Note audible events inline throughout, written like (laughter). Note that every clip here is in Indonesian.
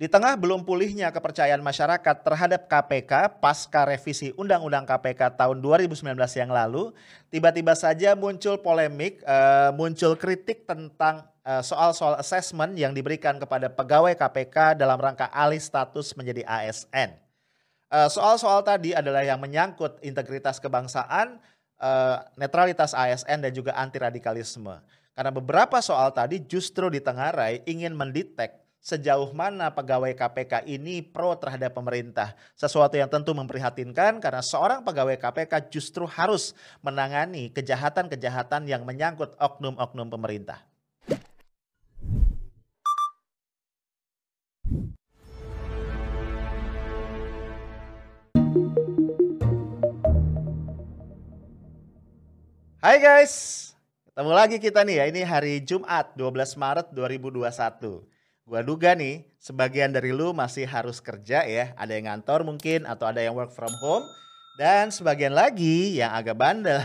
Di tengah belum pulihnya kepercayaan masyarakat terhadap KPK pasca revisi Undang-Undang KPK tahun 2019 yang lalu, tiba-tiba saja muncul polemik, uh, muncul kritik tentang uh, soal-soal assessment yang diberikan kepada pegawai KPK dalam rangka alih status menjadi ASN. Uh, soal-soal tadi adalah yang menyangkut integritas kebangsaan, uh, netralitas ASN dan juga anti radikalisme. Karena beberapa soal tadi justru ditengarai ingin mendetek sejauh mana pegawai KPK ini pro terhadap pemerintah. Sesuatu yang tentu memprihatinkan karena seorang pegawai KPK justru harus menangani kejahatan-kejahatan yang menyangkut oknum-oknum pemerintah. Hai guys, ketemu lagi kita nih ya. Ini hari Jumat 12 Maret 2021. Gua duga nih, sebagian dari lu masih harus kerja ya. Ada yang ngantor mungkin atau ada yang work from home. Dan sebagian lagi yang agak bandel,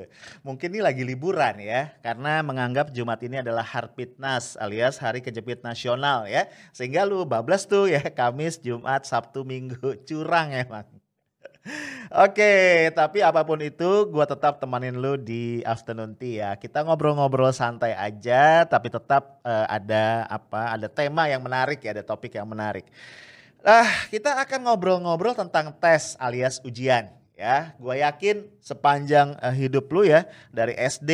(laughs) mungkin ini lagi liburan ya, karena menganggap Jumat ini adalah Harpitnas alias Hari Kejepit Nasional ya. Sehingga lu bablas tuh ya, Kamis, Jumat, Sabtu, Minggu, (laughs) curang emang. Oke, tapi apa pun itu gue tetap temanin lu di afternoon tea ya. Kita ngobrol-ngobrol santai aja tapi tetap uh, ada apa? Ada tema yang menarik ya, ada topik yang menarik. Nah, kita akan ngobrol-ngobrol tentang tes alias ujian ya. Gue yakin sepanjang uh, hidup lu ya dari SD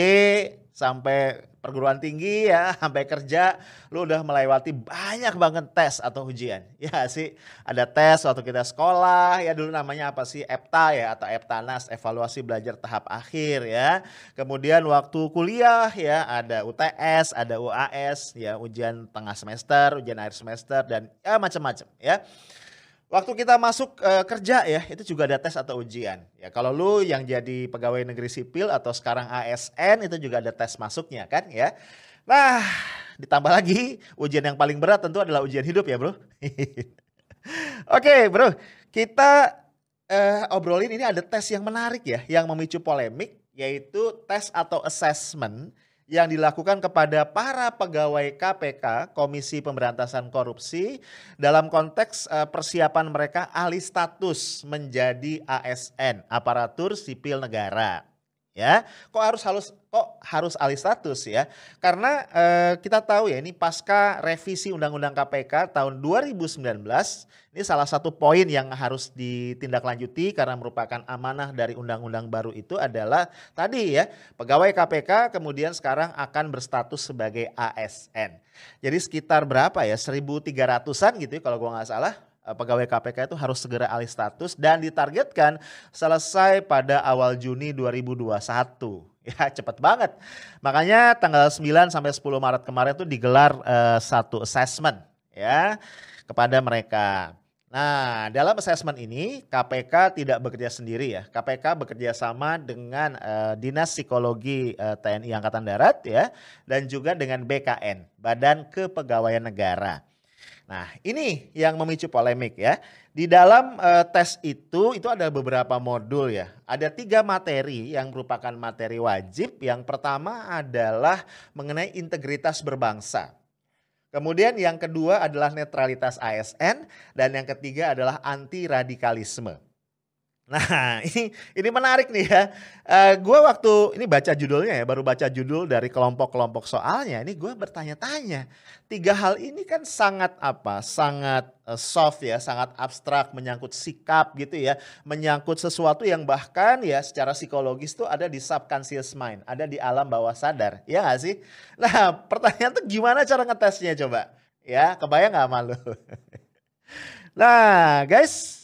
sampai perguruan tinggi ya (laughs) sampai kerja lu udah melewati banyak banget tes atau ujian. (laughs) Ya sih ada tes waktu kita sekolah ya dulu namanya apa sih EPTA ya atau EPTANAS evaluasi belajar tahap akhir ya. Kemudian waktu kuliah ya ada UTS ada UAS ya ujian tengah semester ujian akhir semester dan ya macam-macam ya Waktu kita masuk uh, kerja ya, itu juga ada tes atau ujian. Ya kalau lu yang jadi pegawai negeri sipil atau sekarang ASN itu juga ada tes masuknya kan ya. Nah, ditambah lagi ujian yang paling berat tentu adalah ujian hidup ya, Bro. (laughs) Oke, okay, Bro. Kita uh, obrolin ini ada tes yang menarik ya, yang memicu polemik yaitu tes atau assessment yang dilakukan kepada para pegawai KPK, Komisi Pemberantasan Korupsi, dalam konteks uh, persiapan mereka alih status menjadi ASN, aparatur sipil negara. Ya, kok harus halus kok harus alih status ya? Karena eh, kita tahu ya ini pasca revisi Undang-Undang KPK tahun 2019 ini salah satu poin yang harus ditindaklanjuti karena merupakan amanah dari undang-undang baru itu adalah tadi ya pegawai KPK kemudian sekarang akan berstatus sebagai ASN. Jadi sekitar berapa ya 1.300an gitu ya kalau gua nggak salah pegawai KPK itu harus segera alih status dan ditargetkan selesai pada awal Juni 2021. (laughs) Ya cepet banget. Makanya tanggal 9 sampai 10 Maret kemarin tuh digelar uh, satu assessment ya kepada mereka. Nah, dalam assessment ini KPK tidak bekerja sendiri ya. KPK bekerja sama dengan uh, Dinas Psikologi uh, eh, TNI Angkatan Darat ya dan juga dengan BKN, Badan Kepegawaian Negara. Nah, ini yang memicu polemik ya. Di dalam uh, tes itu itu ada beberapa modul ya. Ada tiga materi yang merupakan materi wajib. Yang pertama adalah mengenai integritas berbangsa. Kemudian yang kedua adalah netralitas ASN dan yang ketiga adalah anti radikalisme. Nah (laughs) ini ini menarik nih ya. Uh, eh, gue waktu ini baca judulnya ya, baru baca judul dari kelompok-kelompok soalnya. Ini gue bertanya-tanya, tiga hal ini kan sangat apa? Sangat uh, soft ya, sangat abstrak, menyangkut sikap gitu ya, menyangkut sesuatu yang bahkan ya secara psikologis tuh ada di subconscious mind, ada di alam bawah sadar, ya gak sih? Nah (laughs) pertanyaan tuh gimana cara ngetesnya coba? Ya kebayang gak malu? (laughs) nah guys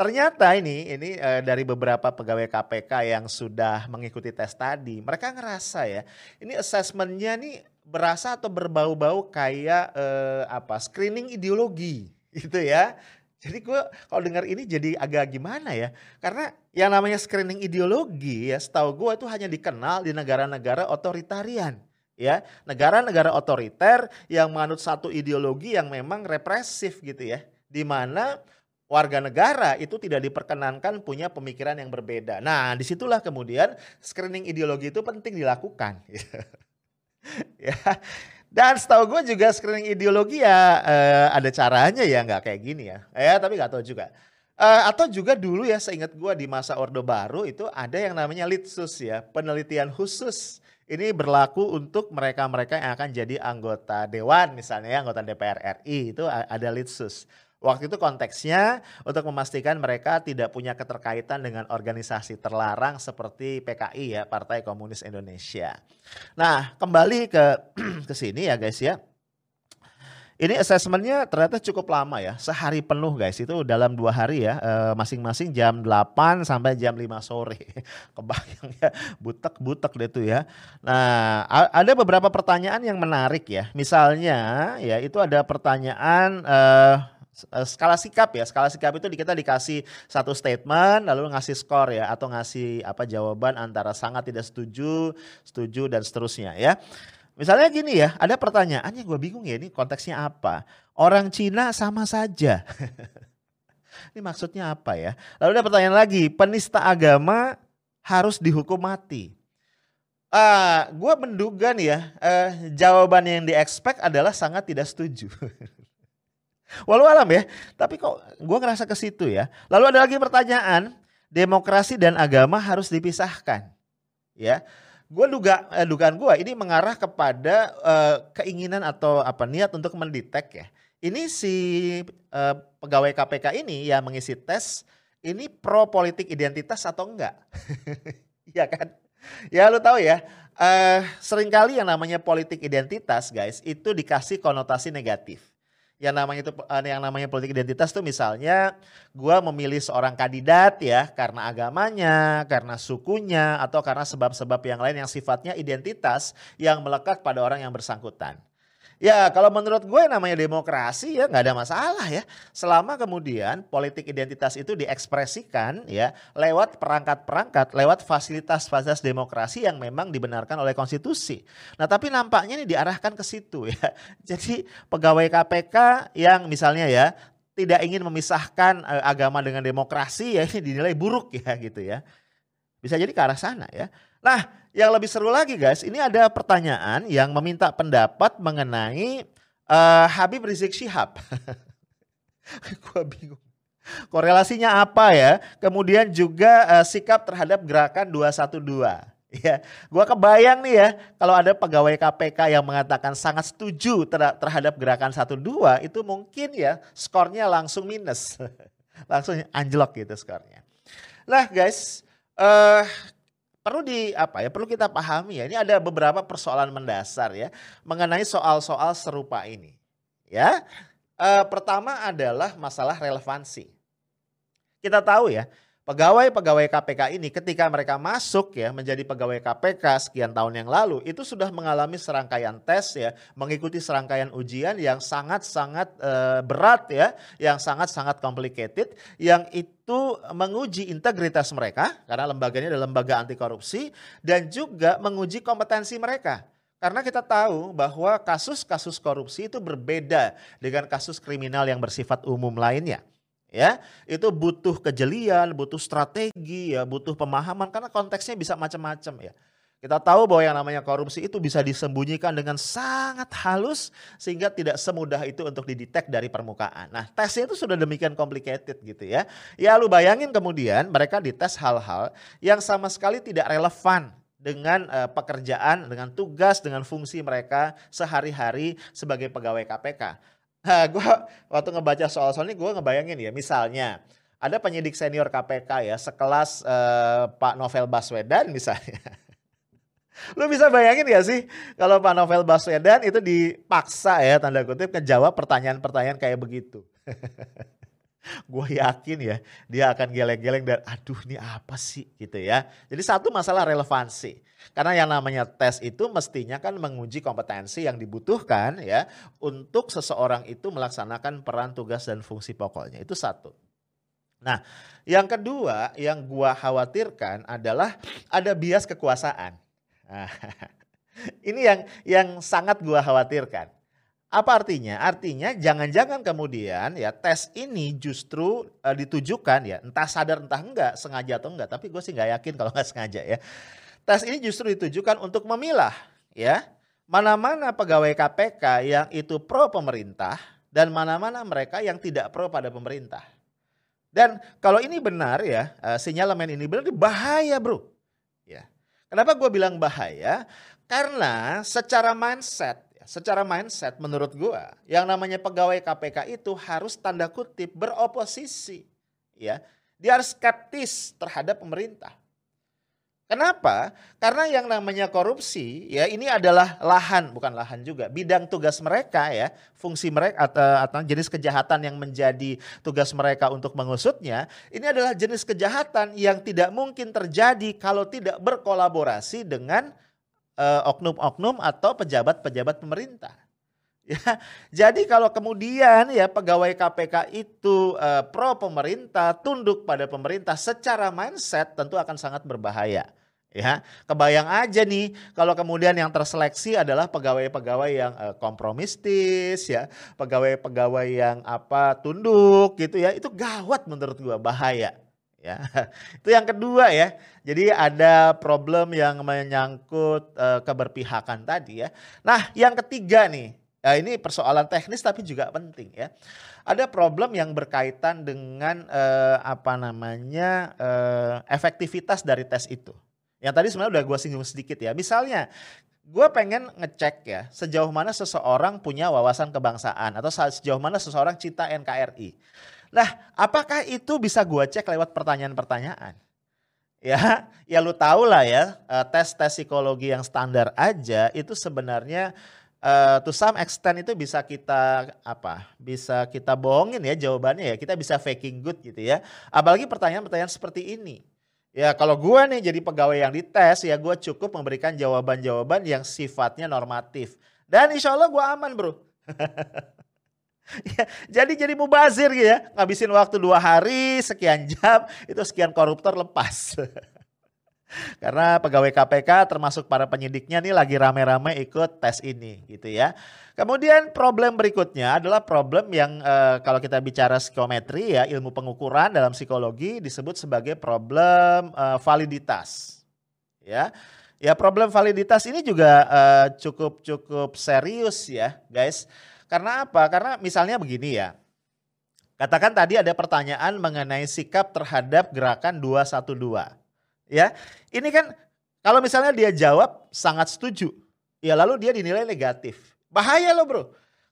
Ternyata ini ini uh, dari beberapa pegawai KPK yang sudah mengikuti tes tadi, mereka ngerasa ya, ini assessmentnya nih berasa atau berbau-bau kayak uh, apa screening ideologi (laughs) gitu ya. Jadi gue kalau dengar ini jadi agak gimana ya? Karena yang namanya screening ideologi ya, setahu gue itu hanya dikenal di negara-negara otoritarian ya negara-negara otoriter yang menganut satu ideologi yang memang represif gitu ya di mana warga negara itu tidak diperkenankan punya pemikiran yang berbeda. Nah, di situlah kemudian screening ideologi itu penting dilakukan. (laughs) ya. Dan setahu gue juga screening ideologi ya uh, ada caranya ya nggak kayak gini ya. Ya tapi nggak tahu juga. Uh, atau juga dulu ya seingat gue di masa Orde Baru itu ada yang namanya litsus ya, penelitian khusus. Ini berlaku untuk mereka-mereka yang akan jadi anggota dewan misalnya ya, anggota DPR RI itu ada litsus. Waktu itu konteksnya untuk memastikan mereka tidak punya keterkaitan dengan organisasi terlarang seperti PKI ya, Partai Komunis Indonesia. Nah, kembali ke (clears throat) ke sini ya guys ya. Ini assessmentnya ternyata cukup lama ya, sehari penuh guys, itu dalam dua hari ya, eh, masing-masing jam 8 sampai jam 5 sore. (laughs) Kebayang ya, butek-butek deh tuh ya. Nah, ada beberapa pertanyaan yang menarik ya, misalnya ya itu ada pertanyaan eh, skala sikap ya, skala sikap itu kita dikasih satu statement lalu ngasih skor ya, atau ngasih apa jawaban antara sangat tidak setuju, setuju dan seterusnya ya. Misalnya gini ya, ada pertanyaan yang gue bingung ya ini konteksnya apa. Orang Cina sama saja. (laughs) ini maksudnya apa ya? Lalu ada pertanyaan lagi, penista agama harus dihukum mati. Uh, ah, gue menduga nih ya, uh, jawaban yang di-expect adalah sangat tidak setuju. (laughs) Walau alam ya, tapi kok gue ngerasa ke situ ya. Lalu ada lagi pertanyaan, demokrasi dan agama harus dipisahkan. Ya, gue duga eh, dugaan gue ini mengarah kepada uh, keinginan atau apa niat untuk mendetek ya. Ini si uh, pegawai KPK ini yang mengisi tes ini pro politik identitas atau enggak? (laughs) Iya kan? Ya lu tahu ya, uh, sering kali yang namanya politik identitas guys itu dikasih konotasi negatif yang namanya itu eh, yang namanya politik identitas tuh misalnya gue memilih seorang kandidat ya karena agamanya, karena sukunya atau karena sebab-sebab yang lain yang sifatnya identitas yang melekat pada orang yang bersangkutan. Ya kalau menurut gue namanya demokrasi ya nggak ada masalah ya. Selama kemudian politik identitas itu diekspresikan ya lewat perangkat-perangkat, lewat fasilitas-fasilitas demokrasi yang memang dibenarkan oleh konstitusi. Nah tapi nampaknya ini diarahkan ke situ ya. (laughs) Jadi pegawai KPK yang misalnya ya tidak ingin memisahkan eh, agama dengan demokrasi ya ini dinilai buruk ya gitu ya. Bisa jadi ke arah sana ya. Nah yang lebih seru lagi guys, ini ada pertanyaan yang meminta pendapat mengenai uh, Habib Rizik Syihab. (laughs) Gua bingung. Korelasinya apa ya? Kemudian juga uh, sikap terhadap gerakan 212. Ya, gua kebayang nih ya kalau ada pegawai KPK yang mengatakan sangat setuju terhadap gerakan 12 itu mungkin ya skornya langsung minus. (laughs) langsung anjlok gitu skornya. Nah, guys, uh, perlu di apa ya perlu kita pahami ya ini ada beberapa persoalan mendasar ya mengenai soal-soal serupa ini ya. E, pertama adalah masalah relevansi. Kita tahu ya Pegawai-pegawai KPK ini ketika mereka masuk ya menjadi pegawai KPK sekian tahun yang lalu itu sudah mengalami serangkaian tes ya, mengikuti serangkaian ujian yang sangat-sangat e, berat ya, yang sangat-sangat complicated yang itu menguji integritas mereka karena lembaganya adalah lembaga anti korupsi dan juga menguji kompetensi mereka. Karena kita tahu bahwa kasus-kasus korupsi itu berbeda dengan kasus kriminal yang bersifat umum lainnya ya itu butuh kejelian, butuh strategi ya, butuh pemahaman karena konteksnya bisa macam-macam ya. Kita tahu bahwa yang namanya korupsi itu bisa disembunyikan dengan sangat halus sehingga tidak semudah itu untuk didetek dari permukaan. Nah tesnya itu sudah demikian complicated gitu ya. Ya lu bayangin kemudian mereka dites hal-hal yang sama sekali tidak relevan dengan uh, pekerjaan, dengan tugas, dengan fungsi mereka sehari-hari sebagai pegawai KPK. Nah, (laughs) gue waktu ngebaca soal-soal ini gue ngebayangin ya, misalnya ada penyidik senior KPK ya, sekelas uh, Pak Novel Baswedan misalnya. (laughs) Lu bisa bayangin ya sih kalau Pak Novel Baswedan itu dipaksa ya tanda kutip ngejawab pertanyaan-pertanyaan kayak begitu. (laughs) gue yakin ya dia akan geleng-geleng dan aduh ini apa sih gitu ya. Jadi satu masalah relevansi. Karena yang namanya tes itu mestinya kan menguji kompetensi yang dibutuhkan ya untuk seseorang itu melaksanakan peran tugas dan fungsi pokoknya. Itu satu. Nah, yang kedua yang gua khawatirkan adalah ada bias kekuasaan. Nah, (laughs) ini yang yang sangat gua khawatirkan. Apa artinya? Artinya jangan-jangan kemudian ya tes ini justru uh, ditujukan ya entah sadar entah enggak sengaja atau enggak tapi gue sih nggak yakin kalau nggak sengaja ya Tes ini justru ditujukan untuk memilah ya, mana-mana pegawai KPK yang itu pro pemerintah dan mana-mana mereka yang tidak pro pada pemerintah. Dan kalau ini benar ya, uh, sinyalemen ini benar, bahaya bro. Ya. Kenapa gue bilang bahaya? Karena secara mindset, secara mindset menurut gue, yang namanya pegawai KPK itu harus tanda kutip beroposisi. Ya, dia harus skeptis terhadap pemerintah. Kenapa? Karena yang namanya korupsi ya ini adalah lahan, bukan lahan juga, bidang tugas mereka ya, fungsi mereka atau, atau jenis kejahatan yang menjadi tugas mereka untuk mengusutnya, ini adalah jenis kejahatan yang tidak mungkin terjadi kalau tidak berkolaborasi dengan uh, oknum-oknum atau pejabat-pejabat pemerintah. Ya, jadi kalau kemudian ya pegawai KPK itu uh, pro pemerintah, tunduk pada pemerintah secara mindset tentu akan sangat berbahaya. Ya, kebayang aja nih kalau kemudian yang terseleksi adalah pegawai-pegawai yang uh, kompromistis ya, pegawai-pegawai yang apa tunduk gitu ya. Itu gawat menurut gua, bahaya. Ya. (laughs) Itu yang kedua ya. Jadi ada problem yang menyangkut uh, keberpihakan tadi ya. Nah, yang ketiga nih. Nah, ini persoalan teknis tapi juga penting ya. Ada problem yang berkaitan dengan uh, apa namanya uh, efektivitas dari tes itu. Yang tadi sebenarnya udah gue singgung sedikit ya. Misalnya gue pengen ngecek ya sejauh mana seseorang punya wawasan kebangsaan atau sejauh mana seseorang cinta NKRI. Nah, apakah itu bisa gue cek lewat pertanyaan-pertanyaan? Ya, ya lu tau lah ya, eh, tes-tes psikologi yang standar aja itu sebenarnya uh, to some extent itu bisa kita apa? Bisa kita bohongin ya jawabannya ya. Kita bisa faking good gitu ya. Apalagi pertanyaan-pertanyaan seperti ini. Ya kalau gue nih jadi pegawai yang dites ya gue cukup memberikan jawaban-jawaban yang sifatnya normatif. Dan insya Allah gue aman bro. (laughs) ya, jadi jadi mubazir gitu ya. Ngabisin waktu dua hari, sekian jam, itu sekian koruptor lepas. (laughs) Karena pegawai KPK termasuk para penyidiknya nih lagi rame-rame ikut tes ini gitu ya. Kemudian problem berikutnya adalah problem yang uh, kalau kita bicara psikometri ya ilmu pengukuran dalam psikologi disebut sebagai problem uh, validitas. Ya. Ya problem validitas ini juga uh, cukup cukup serius ya, guys. Karena apa? Karena misalnya begini ya. Katakan tadi ada pertanyaan mengenai sikap terhadap gerakan 212 ya. Ini kan kalau misalnya dia jawab sangat setuju, ya lalu dia dinilai negatif. Bahaya loh bro,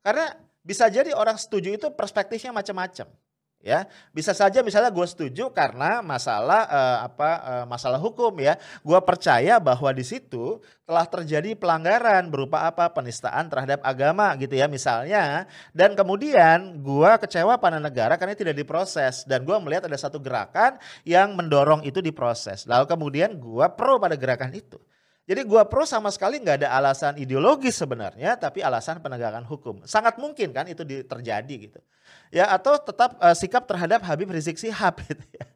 karena bisa jadi orang setuju itu perspektifnya macam-macam ya bisa saja misalnya gue setuju karena masalah uh, apa uh, masalah hukum ya. Gue percaya bahwa di situ telah terjadi pelanggaran berupa apa penistaan terhadap agama gitu ya misalnya. Dan kemudian gue kecewa pada negara karena tidak diproses. Dan gue melihat ada satu gerakan yang mendorong itu diproses. Lalu kemudian gue pro pada gerakan itu. Jadi gua pro sama sekali nggak ada alasan ideologis sebenarnya, tapi alasan penegakan hukum. Sangat mungkin kan itu terjadi gitu. Ya atau tetap uh, sikap terhadap Habib Rizik Sihab (laughs) gitu ya.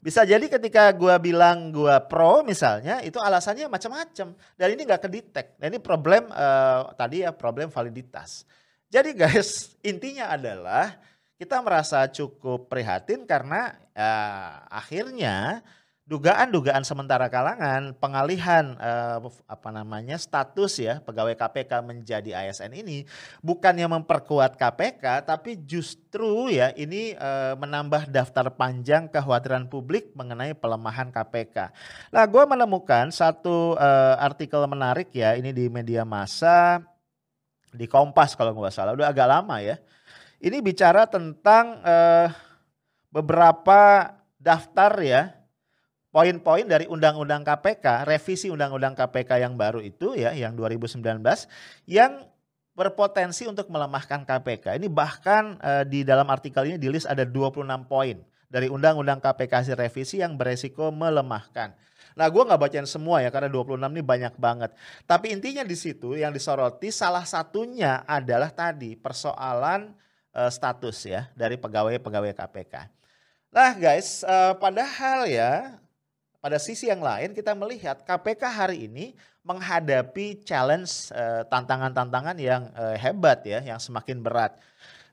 Bisa jadi ketika gua bilang gua pro misalnya itu alasannya macam-macam dan ini nggak kedetek. Nah ini problem uh, tadi ya problem validitas. Jadi guys (laughs) intinya adalah kita merasa cukup prihatin karena uh, akhirnya dugaan-dugaan sementara kalangan pengalihan eh, apa namanya status ya pegawai KPK menjadi ASN ini bukannya memperkuat KPK tapi justru ya ini eh, menambah daftar panjang kekhawatiran publik mengenai pelemahan KPK. Nah, gue menemukan satu eh, artikel menarik ya ini di media massa di Kompas kalau nggak salah udah agak lama ya. Ini bicara tentang eh, beberapa daftar ya poin-poin dari Undang-Undang KPK, revisi Undang-Undang KPK yang baru itu ya, yang 2019, yang berpotensi untuk melemahkan KPK. Ini bahkan uh, di dalam artikel ini di list ada 26 poin dari Undang-Undang KPK hasil revisi yang beresiko melemahkan. Nah gue nggak bacain semua ya karena 26 ini banyak banget. Tapi intinya di situ yang disoroti salah satunya adalah tadi persoalan uh, status ya dari pegawai-pegawai KPK. Nah guys, uh, padahal ya pada sisi yang lain kita melihat KPK hari ini menghadapi challenge eh, tantangan-tantangan yang uh, hebat ya, yang semakin berat.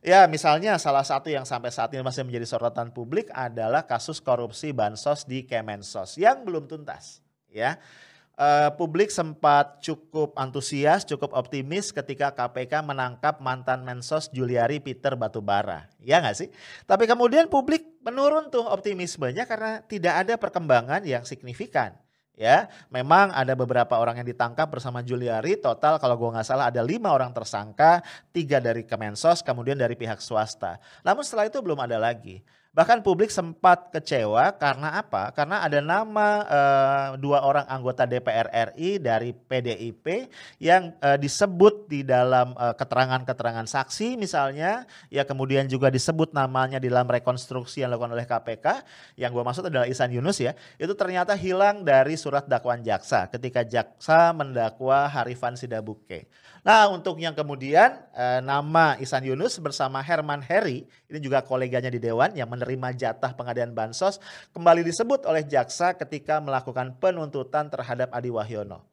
Ya misalnya salah satu yang sampai saat ini masih menjadi sorotan publik adalah kasus korupsi bansos di Kemensos yang belum tuntas. Ya uh, publik sempat cukup antusias, cukup optimis ketika KPK menangkap mantan Mensos Juliari Peter Batubara. Ya nggak sih? Tapi kemudian publik menurun tuh optimismenya karena tidak ada perkembangan yang signifikan. Ya, memang ada beberapa orang yang ditangkap bersama Juliari. Total kalau gue nggak salah ada lima orang tersangka, tiga dari Kemensos, kemudian dari pihak swasta. Namun setelah itu belum ada lagi. Bahkan publik sempat kecewa karena apa? Karena ada nama uh, dua orang anggota DPR RI dari PDIP yang uh, disebut di dalam keterangan keterangan-keterangan saksi misalnya, ya kemudian juga disebut namanya di dalam rekonstruksi yang dilakukan oleh KPK. Yang gue maksud adalah Isan Yunus ya, itu ternyata hilang dari surat dakwaan jaksa ketika jaksa mendakwa Harifan Sidabuke. Nah untuk yang kemudian uh, nama Isan Yunus bersama Herman Heri, ini juga koleganya di Dewan yang menerima menerima jatah pengadaan bansos kembali disebut oleh jaksa ketika melakukan penuntutan terhadap Adi Wahyono.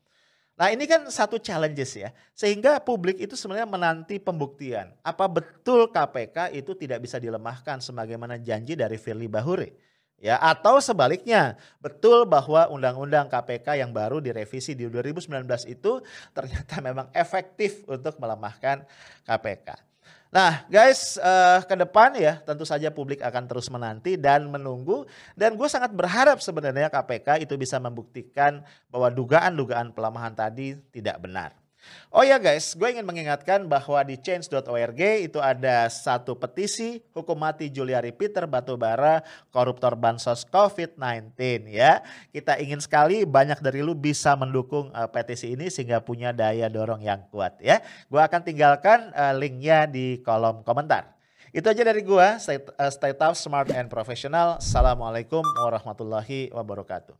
Nah ini kan satu challenges ya, sehingga publik itu sebenarnya menanti pembuktian. Apa betul KPK itu tidak bisa dilemahkan sebagaimana janji dari Firly Bahuri? Ya, atau sebaliknya, betul bahwa undang-undang KPK yang baru direvisi di 2019 itu ternyata (laughs) memang efektif untuk melemahkan KPK. Nah guys uh, ke depan ya tentu saja publik akan terus menanti dan menunggu dan gue sangat berharap sebenarnya KPK itu bisa membuktikan bahwa dugaan-dugaan pelemahan tadi tidak benar. Oh ya guys, gue ingin mengingatkan bahwa di change.org itu ada satu petisi hukum mati Juliari Peter Batubara, koruptor bansos COVID-19 ya. Kita ingin sekali banyak dari lu bisa mendukung uh, petisi ini sehingga punya daya dorong yang kuat ya. Gue akan tinggalkan uh, linknya di kolom komentar. Itu aja dari gue, stay, uh, stay tough, smart, and professional. Assalamualaikum warahmatullahi wabarakatuh.